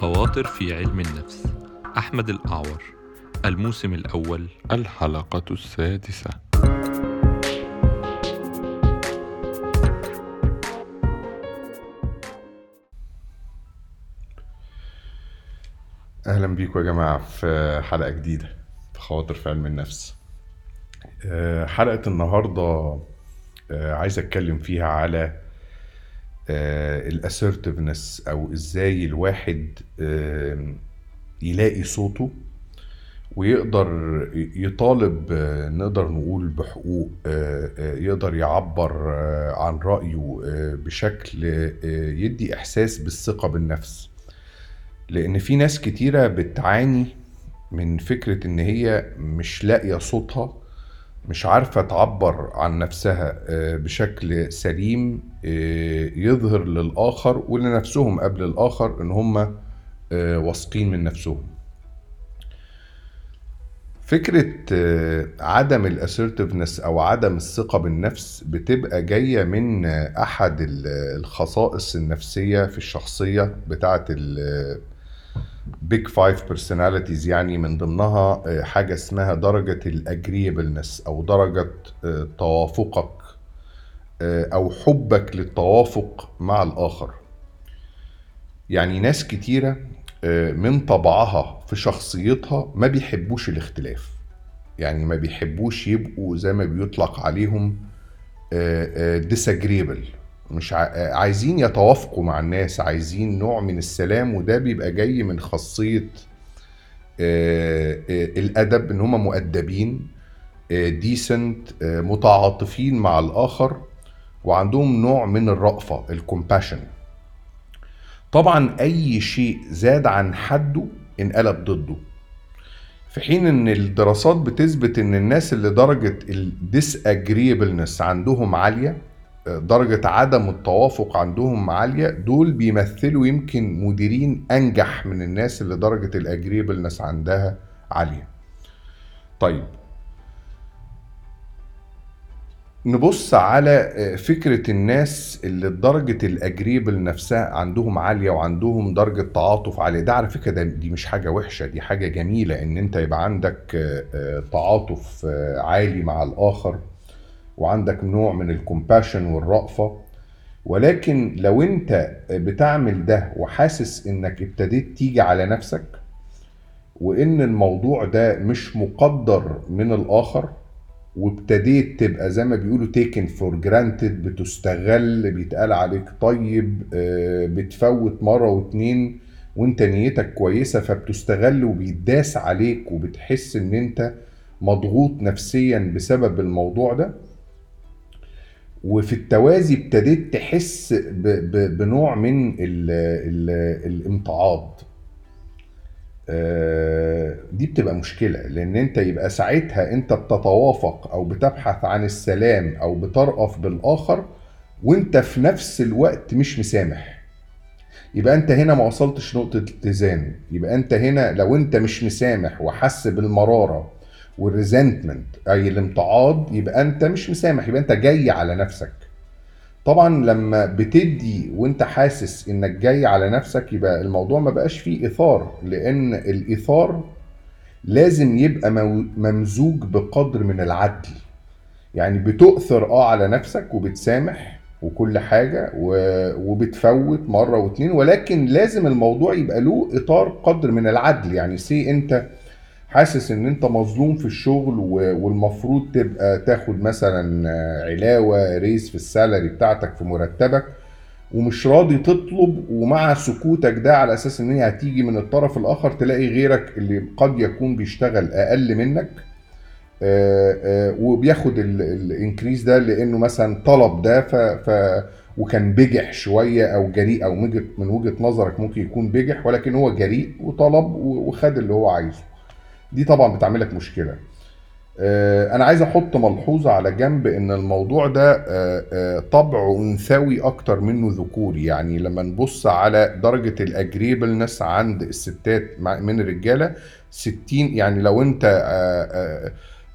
خواطر في علم النفس أحمد الأعور الموسم الأول. الحلقة السادسة. أهلا بيكم يا جماعة في حلقة جديدة في خواطر في علم النفس. آه، حلقة النهاردة آه، عايز أتكلم فيها على الاسرتفنس أو إزاي الواحد آه، يلاقي صوته ويقدر يطالب آه، نقدر نقول بحقوق آه، يقدر يعبر عن رأيه بشكل يدي إحساس بالثقة بالنفس. لأن في ناس كتيرة بتعاني من فكرة إن هي مش لاقية صوتها مش عارفة تعبر عن نفسها آه، بشكل سليم آه، يظهر للآخر ولنفسهم قبل الآخر إن هم آه، واثقين من نفسهم. فكرة عدم ال assertiveness أو عدم الثقة بالنفس بتبقى جاية من أحد الخصائص النفسية في الشخصية بتاعة Big Five personalities يعني من ضمنها آه، حاجة اسمها درجة ال agreeableness أو درجة آه، توافقك آه، أو حبك للتوافق مع الآخر. يعني ناس كتيرة من طبعها في شخصيتها ما بيحبوش الاختلاف. يعني ما بيحبوش يبقوا زي ما بيطلق عليهم disagreeable. مش عايزين يتوافقوا مع الناس عايزين نوع من السلام وده بيبقى جاي من خاصية آه، آه، الأدب إن هم مؤدبين ديسنت آه، متعاطفين مع الآخر وعندهم نوع من الرأفة ال compassion طبعا أي شيء زاد عن حده انقلب ضده. في حين إن الدراسات بتثبت إن الناس اللي درجة الديس عندهم عالية درجة عدم التوافق عندهم عالية دول بيمثلوا يمكن مديرين أنجح من الناس اللي درجة ال agreeableness عندها عالية. طيب. نبص على فكرة الناس اللي درجة ال agreeableness عندهم عالية وعندهم درجة تعاطف عالية. ده على فكرة دي مش حاجة وحشة دي حاجة جميلة إن أنت يبقى عندك تعاطف عالي مع الآخر. وعندك نوع من ال compassion والرأفة. ولكن لو انت بتعمل ده وحاسس انك ابتديت تيجي على نفسك وان الموضوع ده مش مقدر من الآخر وابتديت تبقى زي ما بيقولوا taken for granted بتستغل بيتقال عليك طيب آه، بتفوت مرة واتنين وانت نيتك كويسة فبتستغل وبيتداس عليك وبتحس ان انت مضغوط نفسيا بسبب الموضوع ده. وفي التوازي ابتديت تحس بنوع من ال ال الامتعاض. آه، دي بتبقى مشكلة لأن أنت يبقى ساعتها أنت بتتوافق أو بتبحث عن السلام أو بترأف بالآخر وأنت في نفس الوقت مش مسامح. يبقى أنت هنا ما وصلتش نقطة اتزان يبقى أنت هنا لو أنت مش مسامح وحس بالمرارة وال resentment أي الامتعاض يبقى أنت مش مسامح يبقى أنت جاي على نفسك. طبعا لما بتدي وأنت حاسس إنك جاي على نفسك يبقى الموضوع ما بقاش فيه إيثار لأن الايثار لازم يبقى ممزوج بقدر من العدل. يعني بتؤثر آه على نفسك وبتسامح وكل حاجة وبتفوت مرة واتنين ولكن لازم الموضوع يبقى له إطار قدر من العدل. يعني say أنت حاسس إن أنت مظلوم في الشغل والمفروض تبقى تاخد مثلا علاوة raise في ال salary بتاعتك في مرتبك ومش راضي تطلب ومع سكوتك ده على أساس إن هي هتيجي من الطرف الآخر تلاقي غيرك اللي قد يكون بيشتغل أقل منك آه، آه، وبياخد ال increase ده لأنه مثلا طلب ده ف, ف وكان بجح شوية أو جريء أو من وجهه نظرك ممكن يكون بجح ولكن هو جريء وطلب وخد اللي هو عايزه. دي طبعا بتعمل لك مشكلة. آه، أنا عايز أحط ملحوظة على جنب إن الموضوع ده آه، آه، طبعه أنثوي أكتر منه ذكوري. يعني لما نبص على درجة ال agreeableness عند الستات من الرجالة 60 يعني لو أنت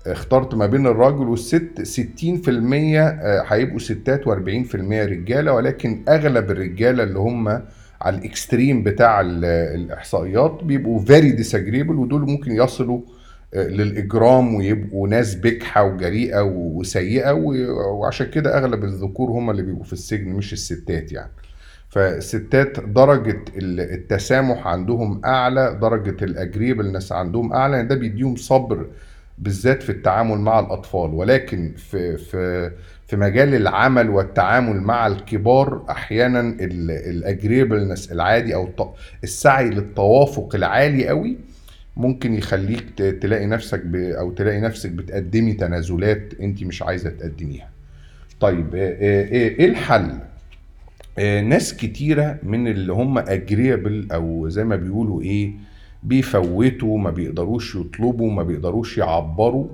اخترت ما بين الراجل والست 60% هيبقوا ستات و40% رجالة ولكن أغلب الرجالة اللي هم على ال extreme بتاع ال- الإحصائيات بيبقوا very disagreeable ودول ممكن يصلوا آه، للإجرام ويبقوا ناس بجحه وجريئة وسيئة وعشان كده أغلب الذكور هم اللي بيبقوا في السجن مش الستات يعني. فالستات درجة ال- التسامح عندهم أعلى درجة ال agreeableness عندهم أعلى يعني ده بيديهم صبر بالذات في التعامل مع الأطفال. ولكن في في في مجال العمل والتعامل مع الكبار أحيانا ال agreeableness العالي الت- السعي للتوافق العالي قوي ممكن يخليك تلاقي نفسك ب أو تلاقي نفسك بتقدمي تنازلات أنت مش عايزة تقدميها. طيب آه، آه، آه، إيه الحل؟ ناس كتيرة من اللي هم agreeable أو زي ما بيقولوا إيه بيفوتوا ما بيقدروش يطلبوا ما بيقدروش يعبروا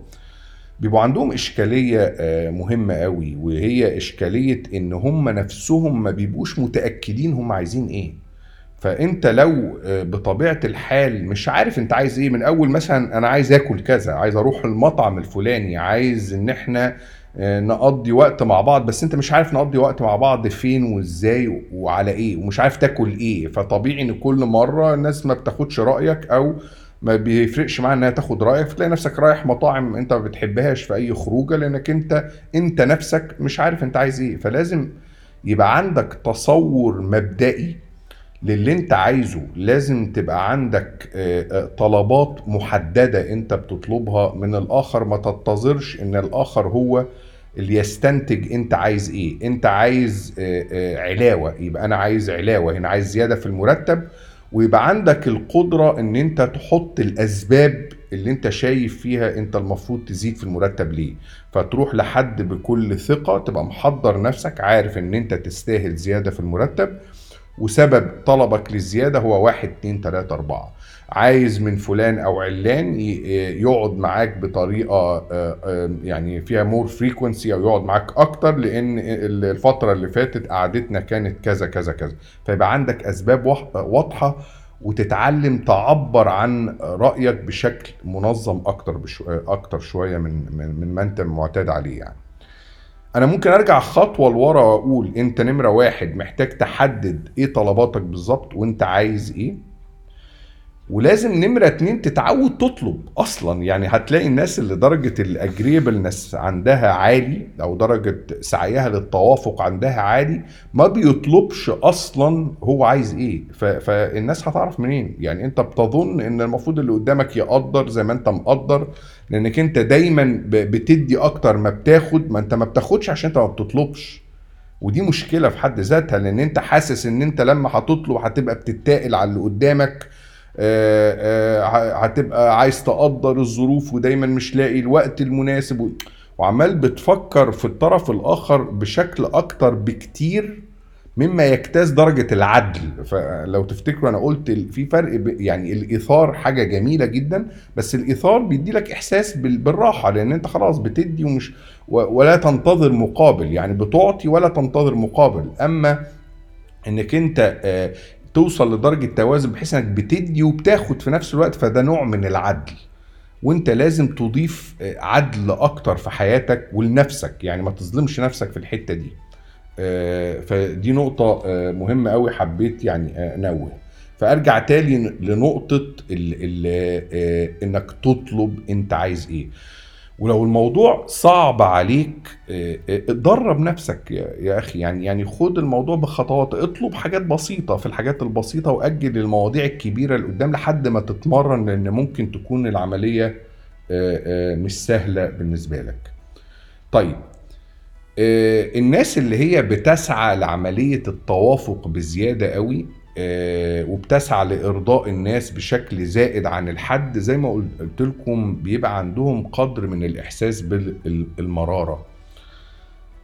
بيبقوا عندهم إشكالية آه، مهمة قوي وهي إشكالية إن هم نفسهم ما بيبقوش متأكدين هم عايزين إيه. فأنت لو آه، بطبيعة الحال مش عارف أنت عايز إيه من أول مثلا أنا عايز آكل كذا عايز أروح المطعم الفلاني عايز إن إحنا آه، نقضي وقت مع بعض بس أنت مش عارف نقضي وقت مع بعض فين وإزاي وعلى إيه ومش عارف تاكل إيه. فطبيعي إن كل مرة الناس ما بتاخدش رأيك أو ما بيفرقش معاها إنها تاخد رأيك فتلاقي نفسك رايح مطاعم أنت ما بتحبهاش في أي خروجة لأنك أنت أنت نفسك مش عارف أنت عايز إيه. فلازم يبقى عندك تصور مبدئي للي أنت عايزه. لازم تبقى عندك آه، آه، طلبات محددة أنت بتطلبها من الآخر. ما تنتظرش إن الآخر هو اللي يستنتج أنت عايز إيه. أنت عايز آه، علاوة. يبقى أنا عايز علاوة هنا. عايز زيادة في المرتب ويبقى عندك القدرة إن أنت تحط الأسباب اللي أنت شايف فيها أنت المفروض تزيد في المرتب ليه. فتروح لحد بكل ثقة تبقى محضر نفسك عارف إن أنت تستاهل زيادة في المرتب وسبب طلبك للزيادة هو واحد اتنين تلاتة أربعة عايز من فلان أو علان ي- يقعد معاك بطريقة آه، آه، يعني فيها more frequency أو يقعد معاك أكتر لأن الفترة اللي فاتت قعدتنا كانت كذا كذا كذا فيبقى عندك أسباب واضحة وتتعلم تعبر عن رأيك بشكل منظم أكتر بشو أكتر شوية من من من ما أنت معتاد عليه يعني. أنا ممكن أرجع خطوة لورا وأقول أنت نمرة واحد محتاج تحدد إيه طلباتك بالظبط وأنت عايز إيه. ولازم نمرة اتنين تتعود تطلب أصلا يعني هتلاقي الناس اللي درجة الاجريبلنس عندها عالي أو درجة سعيها للتوافق عندها عالي ما بيطلبش أصلا هو عايز إيه. فالناس هتعرف منين يعني أنت بتظن إن المفروض اللي قدامك يقدر زي ما أنت مقدر لأنك أنت دايما. بتدي أكتر ما بتاخد ما أنت ما بتاخدش عشان أنت ما بتطلبش ودي مشكلة في حد ذاتها لأن أنت حاسس إن أنت لما هتطلب هتبقى بتتقل على اللي قدامك هتبقى عايز تقدر الظروف ودايما مش لاقي الوقت المناسب وعمال بتفكر في الطرف الآخر بشكل أكتر بكتير مما يجتاز درجة العدل. فلو تفتكروا أنا قلت في فرق يعني الإيثار حاجة جميلة جدا بس الإيثار بيدي لك إحساس بال- بالراحة لأن أنت خلاص بتدي ومش ولا تنتظر مقابل. يعني بتعطي ولا تنتظر مقابل. أما إنك أنت آه، توصل لدرجة توازن بحيث إنك بتدي وبتاخد في نفس الوقت فده نوع من العدل. وأنت لازم تضيف آه، عدل أكتر في حياتك ولنفسك يعني ما تظلمش نفسك في الحتة دي. آه، فدي نقطة آه، مهمة قوي حبيت يعني أنوه. فأرجع تاني لنقطة ال ال آه، إنك تطلب أنت عايز إيه. ولو الموضوع صعب عليك آه، آه، اتدرب نفسك يا أخي يعني يعني خد الموضوع بخطوات اطلب حاجات بسيطة في الحاجات البسيطة وأجل المواضيع الكبيرة اللي قدام لحد ما تتمرن لأن ممكن تكون العملية آه، مش سهلة بالنسبة لك. طيب الناس اللي هي بتسعى لعملية التوافق بزيادة قوي وبتسعى لإرضاء الناس بشكل زائد عن الحد. زي ما قلت لكم بيبقى عندهم قدر من الإحساس بالمراره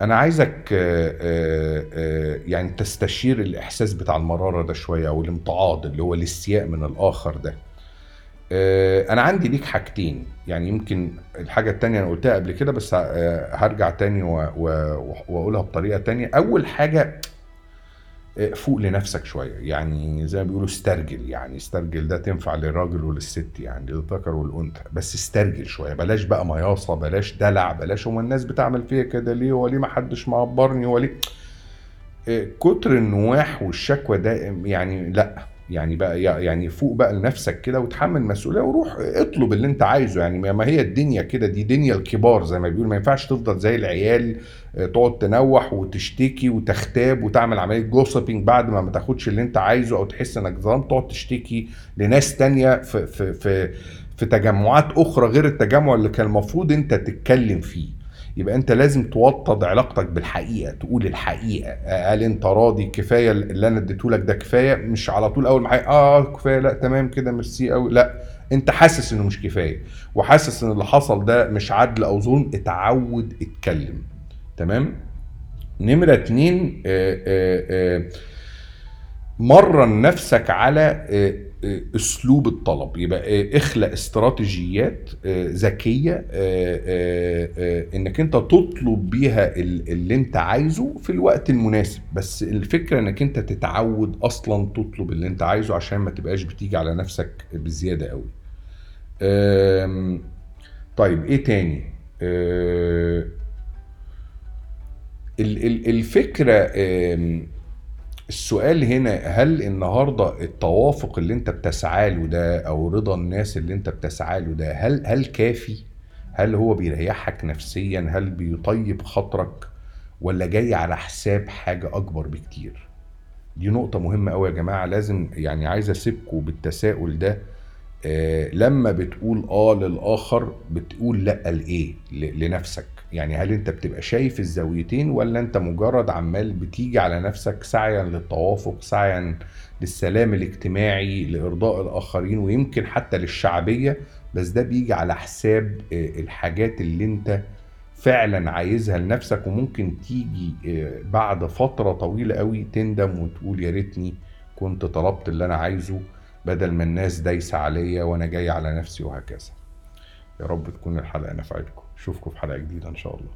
أنا عايزك آه، آه، آه، يعني تستشير الإحساس بتاع المرارة ده شوية أو الامتعاض اللي هو الاستياء من الآخر ده. آه، أنا عندي ليك حاجتين. يعني يمكن الحاجة التانية أنا قلتها قبل كده بس آه، هرجع تاني وأقولها بطريقة تانية. أول حاجة فوق لنفسك شوية. يعني زي ما بيقولوا استرجل يعني استرجل ده تنفع للراجل وللست يعني للذكر والأنثى. بس استرجل شوية بلاش بقى مياصة بلاش دلع بلاش هو الناس بتعمل فيا كده ليه؟ هو ليه ما حدش معبرني؟ هو ليه؟ آه، كتر النواح والشكوى ده يعني لا. يعني بقى يعني فوق بقى لنفسك كده وتحمل مسؤولية وروح اطلب اللي انت عايزه. يعني ما- هي الدنيا كده دي دنيا الكبار زي ما بيقولوا. ما ينفعش تفضل زي العيال آه، تقعد تنوح وتشتكي وتختاب وتعمل عملية جوسبينج بعد ما ما تاخدش اللي انت عايزه أو تحس إنك ظلمت. تقعد تشتكي لناس تانية في في في في تجمعات أخرى غير التجمع اللي كان المفروض أنت تتكلم فيه. يبقى انت لازم توطد علاقتك بالحقيقة تقول الحقيقة. هل انت راضي كفاية اللي أنا اديته لك ده كفاية؟ مش على طول أول ما آه كفاية لأ تمام كده ميرسي قوي لأ انت حاسس إنه مش كفاية وحاسس إن اللي حصل ده مش عدل أو ظلم اتعود اتكلم. تمام؟ نمرة اتنين آه آه آه مرن نفسك على أسلوب الطلب. يبقى آه، اخلق استراتيجيات آه، ذكية آه، آه، آه، إنك أنت تطلب بيها ال- اللي أنت عايزه في الوقت المناسب. بس الفكرة إنك أنت تتعود أصلا تطلب اللي أنت عايزه عشان ما تبقاش بتيجي على نفسك بزيادة قوي. طيب إيه تاني؟ آه، ال- ال- الفكرة السؤال هنا هل النهارده التوافق اللي انت بتسعى له ده أو رضا الناس اللي انت بتسعى له ده هل هل كافي؟ هل هو بيريحك نفسيا؟ هل بيطيب خاطرك؟ ولا جاي على حساب حاجة أكبر بكتير؟ دي نقطة مهمة قوي يا جماعة لازم يعني عايز أسيبكم بالتساؤل ده آه لما بتقول آه للآخر بتقول لأ لإيه لنفسك يعني هل انت بتبقى شايف الزاويتين ولا انت مجرد عمال بتيجي على نفسك سعيا للتوافق سعيا للسلام الاجتماعي لإرضاء الآخرين ويمكن حتى للشعبية؟ بس ده بيجي على حساب آه الحاجات اللي انت فعلا عايزها لنفسك وممكن تيجي آه، بعد فترة طويلة قوي تندم وتقول يا ريتني كنت طلبت اللي أنا عايزه بدل ما الناس دايسة عليا وأنا جاي على نفسي وهكذا. يا رب تكون الحلقة نفعتكم. اشوفكم في حلقة جديدة إن شاء الله.